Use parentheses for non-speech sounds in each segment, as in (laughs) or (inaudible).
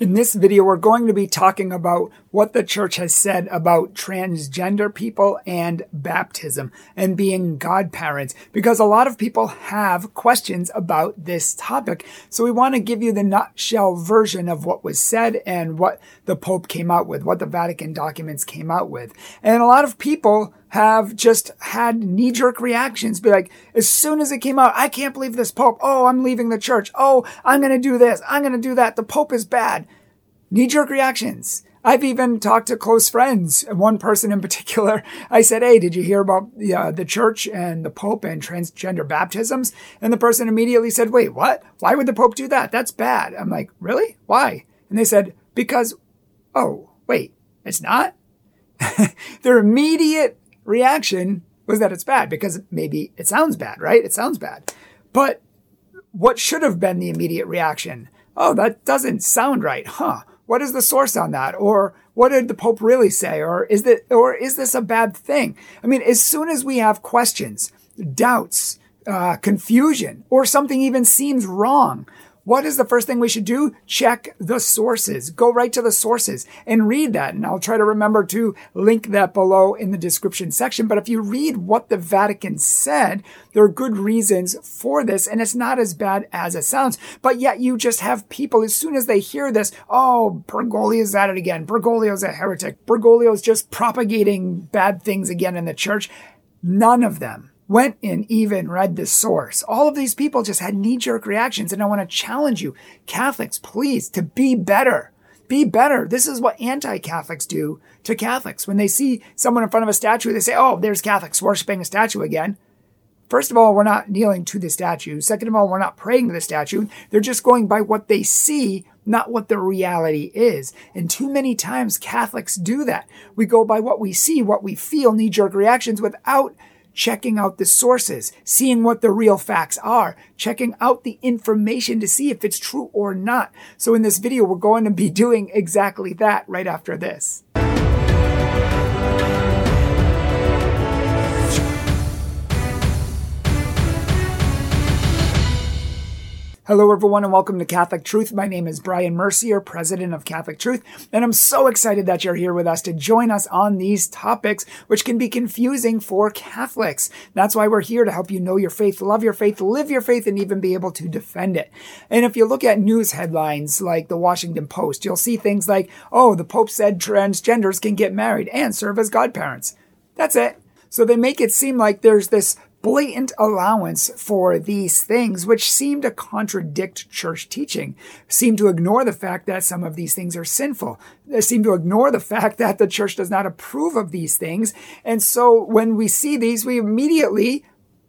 In this video, we're going to be talking about what the church has said about transgender people and baptism and being godparents, because a lot of people have questions about this topic. So we want to give you the nutshell version of what was said and what the Pope came out with, what the Vatican documents came out with. And a lot of people have just had knee jerk reactions. Be like, as soon as it came out, I can't believe this Pope. Oh, I'm leaving the church. Oh, I'm going to do this. I'm going to do that. The Pope is bad. Knee jerk reactions. I've even talked to close friends. One person in (laughs) particular, I said, Hey, did you hear about uh, the church and the Pope and transgender baptisms? And the person immediately said, Wait, what? Why would the Pope do that? That's bad. I'm like, Really? Why? And they said, Because, oh, wait, it's not? (laughs) Their immediate reaction was that it's bad because maybe it sounds bad, right? It sounds bad. But what should have been the immediate reaction? Oh, that doesn't sound right, huh? What is the source on that? Or what did the Pope really say? Or is that, or is this a bad thing? I mean, as soon as we have questions, doubts, uh, confusion, or something even seems wrong, what is the first thing we should do? Check the sources. Go right to the sources and read that. And I'll try to remember to link that below in the description section. But if you read what the Vatican said, there are good reasons for this. And it's not as bad as it sounds. But yet you just have people, as soon as they hear this, oh, Bergoglio's at it again. Bergoglio's a heretic. Bergoglio's just propagating bad things again in the church. None of them went and even read the source. All of these people just had knee jerk reactions. And I want to challenge you, Catholics, please, to be better. Be better. This is what anti Catholics do to Catholics. When they see someone in front of a statue, they say, Oh, there's Catholics worshiping a statue again. First of all, we're not kneeling to the statue. Second of all, we're not praying to the statue. They're just going by what they see, not what the reality is. And too many times Catholics do that. We go by what we see, what we feel, knee jerk reactions without checking out the sources, seeing what the real facts are, checking out the information to see if it's true or not. So in this video, we're going to be (laughs) doing exactly that right after this. Hello, everyone, and welcome to Catholic Truth. My name is Bryan Mercier, president of Catholic Truth, and I'm so excited that you're here with us to join us on these topics, which can be confusing for Catholics. That's why we're here to help you know your faith, love your faith, live your faith, and even be able to defend it. And if you look at news headlines like the Washington Post, you'll see things like, oh, the Pope said transgenders can get married and serve as godparents. That's it. So they make it seem like there's this blatant allowance for these things, which seem to contradict church teaching, seem to ignore the fact that some of these things are sinful, they seem to ignore the fact that the church does not approve of these things. And so when we see these, we immediately,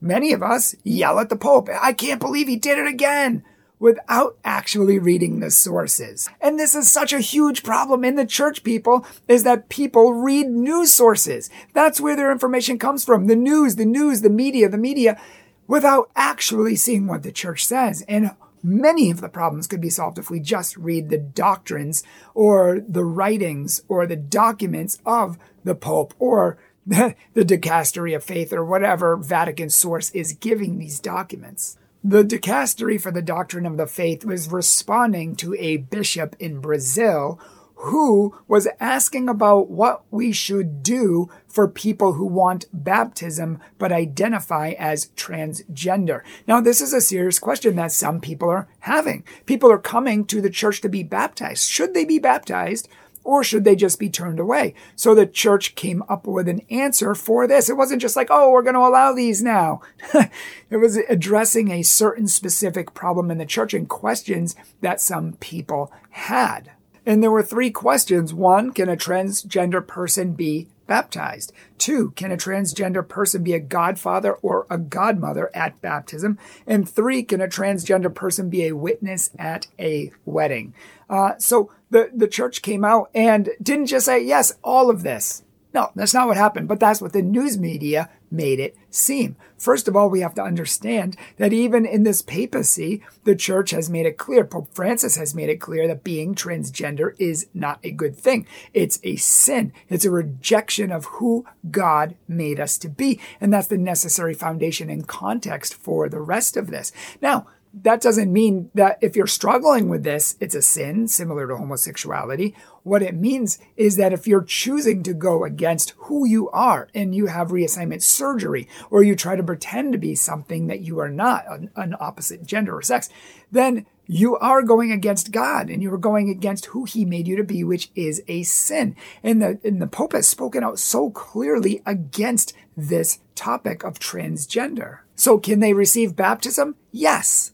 many of us, yell at the Pope. I can't believe he did it again without actually reading the sources. And this is such a huge problem in the church people is that people read news sources. That's where their information comes from. The news, the news, the media, the media, without actually seeing what the church says. And many of the problems could be solved if we just read the doctrines or the writings or the documents of the Pope or (laughs) the, dicastery of faith or whatever Vatican source is giving these documents. The dicastery for the doctrine of the faith was responding to a bishop in Brazil who was asking about what we should do for people who want baptism but identify as transgender. Now, this is a serious question that some people are having. People are coming to the church to be baptized. Should they be baptized? Or should they just be turned away? So the church came up with an answer for this. It wasn't just like, oh, we're going to allow these now. (laughs) it was addressing a certain specific problem in the church and questions that some people had. And there were three questions. One, can a transgender person be baptized? Two, can a transgender person be a godfather or a godmother at baptism? And three, can a transgender person be a witness at a wedding? Uh, so the, the church came out and didn't just say, yes, all of this. No, that's not what happened, but that's what the news media made it seem. First of all, we have to understand that even in this papacy, the church has made it clear, Pope Francis has made it clear that being transgender is not a good thing. It's a sin. It's a rejection of who God made us to be. And that's the necessary foundation and context for the rest of this. Now, that doesn't mean that if you're struggling with this, it's a sin similar to homosexuality. What it means is that if you're choosing to go against who you are and you have reassignment surgery or you try to pretend to be something that you are not, an, an opposite gender or sex, then you are going against God and you are going against who he made you to be, which is a sin. And the, and the Pope has spoken out so clearly against this topic of transgender. So can they receive baptism? Yes.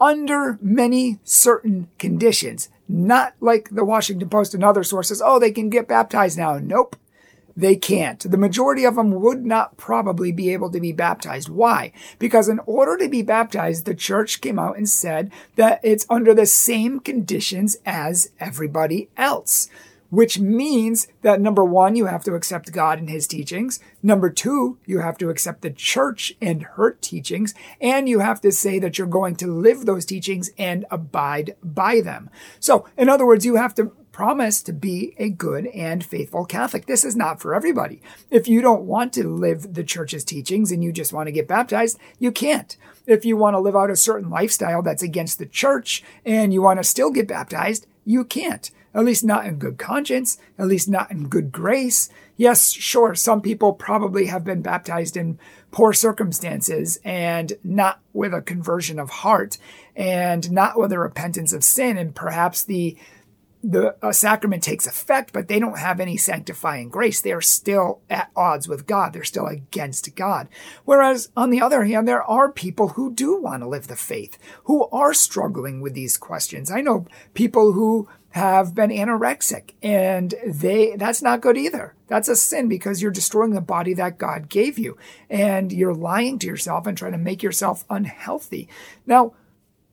Under many certain conditions. Not like the Washington Post and other sources. Oh, they can get baptized now. Nope they can't. The majority of them would not probably be able to be baptized. Why? Because in order to be baptized, the church came out and said that it's under the same conditions as everybody else. Which means that number one, you have to accept God and his teachings. Number two, you have to accept the church and her teachings. And you have to say that you're going to live those teachings and abide by them. So, in other words, you have to promise to be a good and faithful Catholic. This is not for everybody. If you don't want to live the church's teachings and you just want to get baptized, you can't. If you want to live out a certain lifestyle that's against the church and you want to still get baptized, you can't. At least not in good conscience, at least not in good grace. Yes, sure, some people probably have been baptized in poor circumstances and not with a conversion of heart and not with a repentance of sin and perhaps the the sacrament takes effect, but they don't have any sanctifying grace. They are still at odds with God. They're still against God. Whereas on the other hand, there are people who do want to live the faith, who are struggling with these questions. I know people who have been anorexic and they that's not good either. That's a sin because you're destroying the body that God gave you and you're lying to yourself and trying to make yourself unhealthy. Now,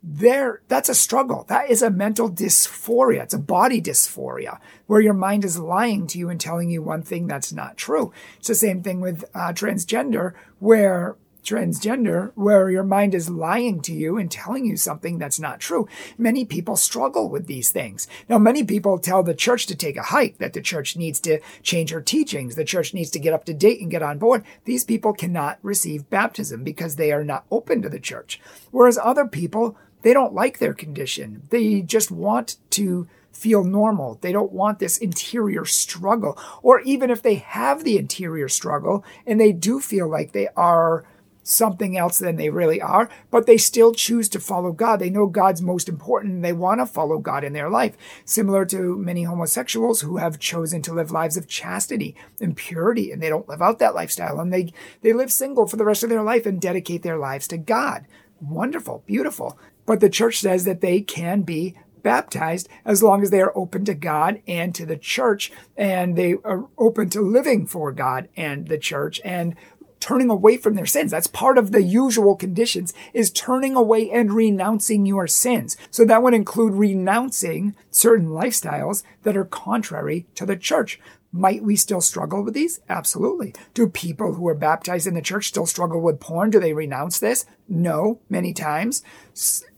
there that's a struggle that is a mental dysphoria it's a body dysphoria where your mind is lying to you and telling you one thing that's not true it's the same thing with uh, transgender where transgender where your mind is lying to you and telling you something that's not true. Many people struggle with these things. Now, many people tell the church to take a hike, that the church needs to change her teachings, the church needs to get up to date and get on board. These people cannot receive baptism because they are not open to the church. Whereas other people they don't like their condition. They just want to feel normal. They don't want this interior struggle. Or even if they have the interior struggle and they do feel like they are something else than they really are, but they still choose to follow God. They know God's most important and they want to follow God in their life. Similar to many homosexuals who have chosen to live lives of chastity and purity and they don't live out that lifestyle and they, they live single for the rest of their life and dedicate their lives to God. Wonderful, beautiful. But the church says that they can be baptized as long as they are open to God and to the church and they are open to living for God and the church and turning away from their sins. That's part of the usual conditions is turning away and renouncing your sins. So that would include renouncing certain lifestyles that are contrary to the church. Might we still struggle with these? Absolutely. Do people who are baptized in the church still struggle with porn? Do they renounce this? No, many times.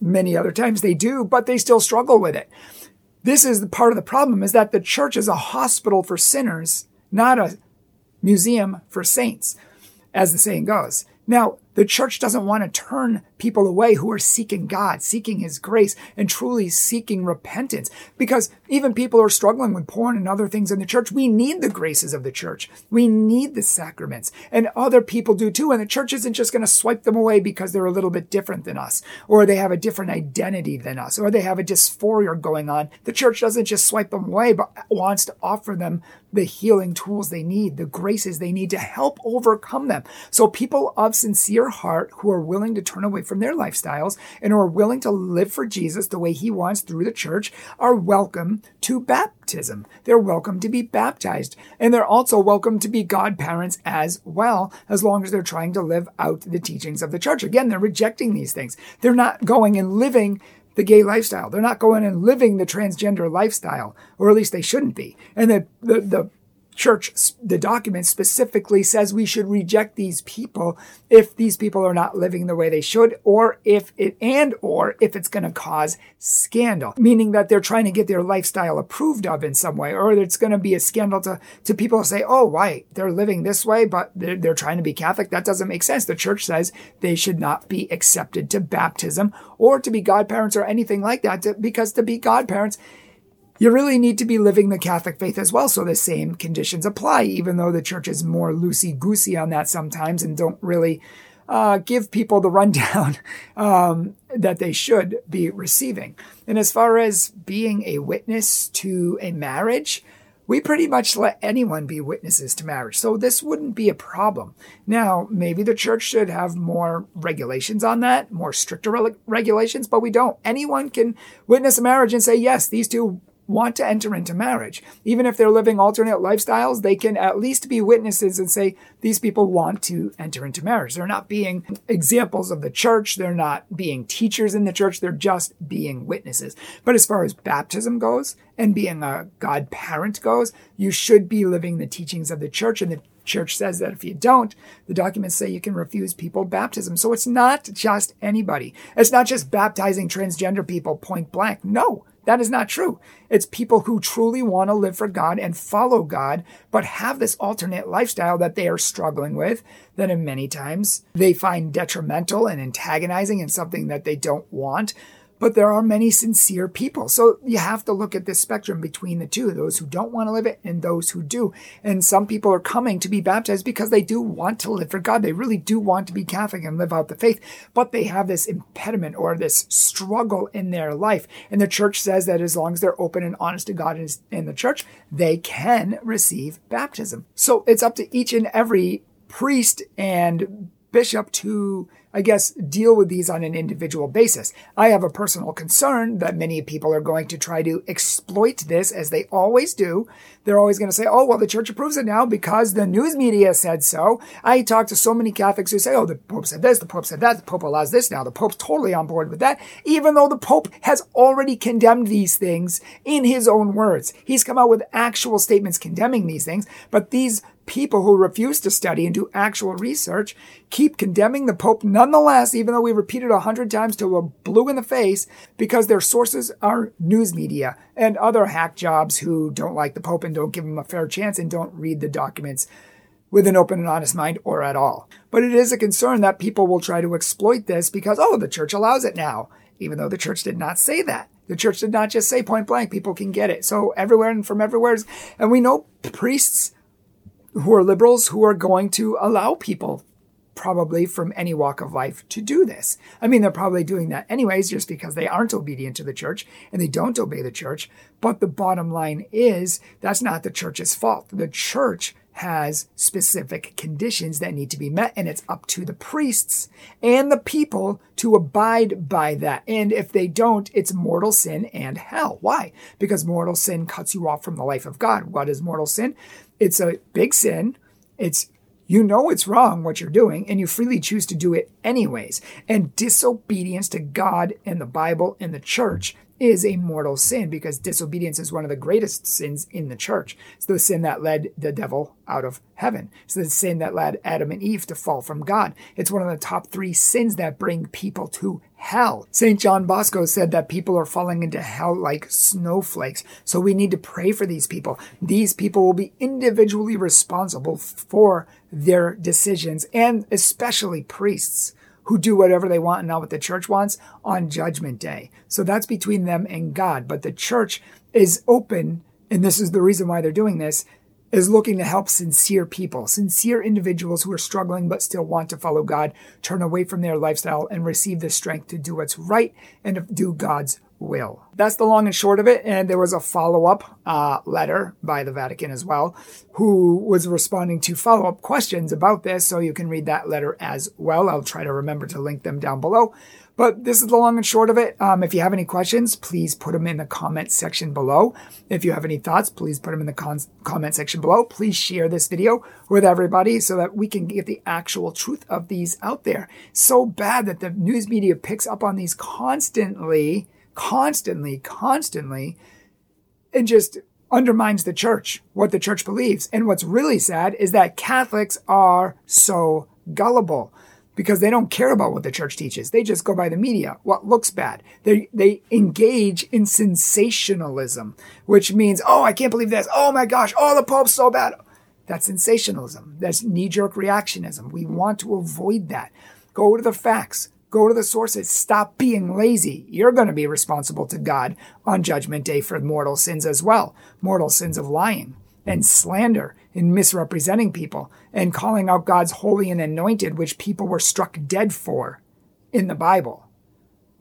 Many other times they do, but they still struggle with it. This is part of the problem is that the church is a hospital for sinners, not a museum for saints, as the saying goes. Now, the church doesn't want to turn people away who are seeking God, seeking His grace, and truly seeking repentance. Because even people who are struggling with porn and other things in the church, we need the graces of the church. We need the sacraments. And other people do too. And the church isn't just going to swipe them away because they're a little bit different than us, or they have a different identity than us, or they have a dysphoria going on. The church doesn't just swipe them away, but wants to offer them the healing tools they need, the graces they need to help overcome them. So people of sincere heart who are willing to turn away from their lifestyles and who are willing to live for Jesus the way he wants through the church are welcome to baptism. They're welcome to be baptized. And they're also welcome to be godparents as well, as long as they're trying to live out the teachings of the church. Again, they're rejecting these things. They're not going and living the gay lifestyle. They're not going and living the transgender lifestyle, or at least they shouldn't be. And the, the, the church, the document specifically says we should reject these people if these people are not living the way they should, or if it, and or if it's going to cause scandal, meaning that they're trying to get their lifestyle approved of in some way, or it's going to be a scandal to, to people say, oh, why they're living this way, but they're, they're trying to be Catholic. That doesn't make sense. The church says they should not be accepted to baptism or to be godparents or anything like that, to, because to be godparents, you really need to be living the Catholic faith as well. So the same conditions apply, even though the church is more loosey goosey on that sometimes and don't really uh, give people the rundown (laughs) um, that they should be receiving. And as far as being a witness to a marriage, we pretty much let anyone be witnesses to marriage. So this wouldn't be a problem. Now, maybe the church should have more regulations on that, more stricter re- regulations, but we don't. Anyone can witness a marriage and say, yes, these two want to enter into marriage. Even if they're living alternate lifestyles, they can at least be witnesses and say, these people want to enter into marriage. They're not being examples of the church. They're not being teachers in the church. They're just being witnesses. But as far as baptism goes and being a God parent goes, you should be living the teachings of the church and the church says that if you don't, the documents say you can refuse people baptism. So it's not just anybody. It's not just baptizing transgender people point blank. No, that is not true. It's people who truly want to live for God and follow God, but have this alternate lifestyle that they are struggling with, that in many times they find detrimental and antagonizing and something that they don't want but there are many sincere people. So you have to look at this spectrum between the two, those who don't want to live it and those who do. And some people are coming to be baptized because they do want to live for God. They really do want to be Catholic and live out the faith, but they have this impediment or this struggle in their life. And the church says that as long as they're open and honest to God in the church, they can receive baptism. So it's up to each and every priest and bishop to I guess, deal with these on an individual basis. I have a personal concern that many people are going to try to exploit this as they always do. They're always going to say, oh, well, the church approves it now because the news media said so. I talk to so many Catholics who say, oh, the Pope said this, the Pope said that, the Pope allows this now, the Pope's totally on board with that, even though the Pope has already condemned these things in his own words. He's come out with actual statements condemning these things, but these people who refuse to study and do actual research keep condemning the Pope nonetheless, even though we repeat it a hundred times till we're blue in the face, because their sources are news media and other hack jobs who don't like the Pope and don't give him a fair chance and don't read the documents with an open and honest mind or at all. But it is a concern that people will try to exploit this because, oh, the church allows it now, even though the church did not say that. The church did not just say point blank, people can get it. So everywhere and from everywhere, and we know priests who are liberals who are going to allow people probably from any walk of life to do this. I mean, they're probably doing that anyways, just because they aren't obedient to the church and they don't obey the church. But the bottom line is that's not the church's fault. The church has specific conditions that need to be met, and it's up to the priests and the people to abide by that. And if they don't, it's mortal sin and hell. Why? Because mortal sin cuts you off from the life of God. What is mortal sin? It's a big sin. It's you know it's wrong what you're doing, and you freely choose to do it anyways. And disobedience to God and the Bible and the church is a mortal sin because disobedience is one of the greatest sins in the church. It's the sin that led the devil out of heaven. It's the sin that led Adam and Eve to fall from God. It's one of the top three sins that bring people to hell. St. John Bosco said that people are falling into hell like snowflakes. So we need to pray for these people. These people will be individually responsible for their decisions and especially priests who do whatever they want and not what the church wants on judgment day. So that's between them and God. But the church is open, and this is the reason why they're doing this, is looking to help sincere people, sincere individuals who are struggling but still want to follow God, turn away from their lifestyle and receive the strength to do what's right and do God's will. That's the long and short of it. And there was a follow up uh, letter by the Vatican as well, who was responding to follow up questions about this. So you can read that letter as well. I'll try to remember to link them down below. But this is the long and short of it. Um, if you have any questions, please put them in the comment section below. If you have any thoughts, please put them in the con- comment section below. Please share this video with everybody so that we can get the actual truth of these out there. So bad that the news media picks up on these constantly constantly, constantly, and just undermines the church, what the church believes. And what's really sad is that Catholics are so gullible because they don't care about what the church teaches. They just go by the media, what looks bad. They, they engage in sensationalism, which means, oh, I can't believe this. Oh my gosh. Oh, the Pope's so bad. That's sensationalism. That's knee jerk reactionism. We want to avoid that. Go to the facts. Go to the sources. Stop being lazy. You're going to be responsible to God on Judgment Day for mortal sins as well. Mortal sins of lying and slander and misrepresenting people and calling out God's holy and anointed, which people were struck dead for in the Bible.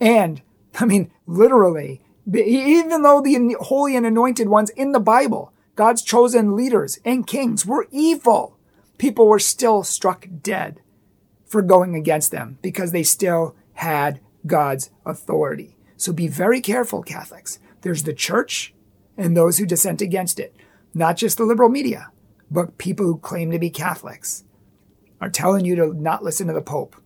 And, I mean, literally, even though the holy and anointed ones in the Bible, God's chosen leaders and kings were evil, people were still struck dead for going against them because they still had God's authority. So be very careful, Catholics. There's the church and those who dissent against it, not just the liberal media but people who claim to be Catholics are telling you to not listen to the Pope.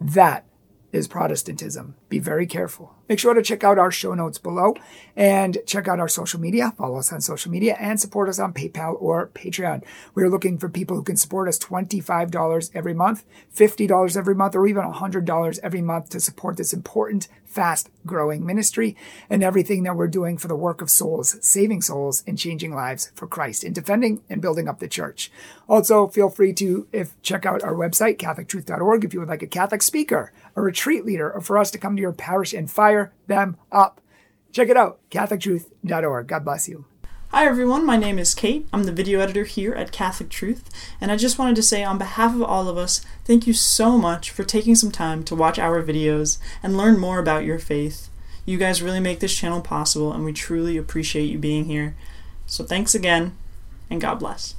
That is Protestantism. Be very careful. Make sure to check out our show notes below and check out our social media. Follow us on social media and support us on PayPal or Patreon. We're looking for people who can support us $25 every month, $50 every month, or even $100 every month to support this important, fast growing ministry and everything that we're doing for the work of souls, saving souls and changing lives for Christ and defending and building up the church. Also, feel free to if check out our website, catholictruth.org, if you would like a Catholic speaker, a retreat leader, or for us to come to your parish and fire them up. Check it out, catholictruth.org. God bless you. Hi everyone, my name is Kate. I'm the video editor here at Catholic Truth, and I just wanted to say on behalf of all of us, thank you so much for taking some time to watch our videos and learn more about your faith. You guys really make this channel possible, and we truly appreciate you being here. So thanks again, and God bless.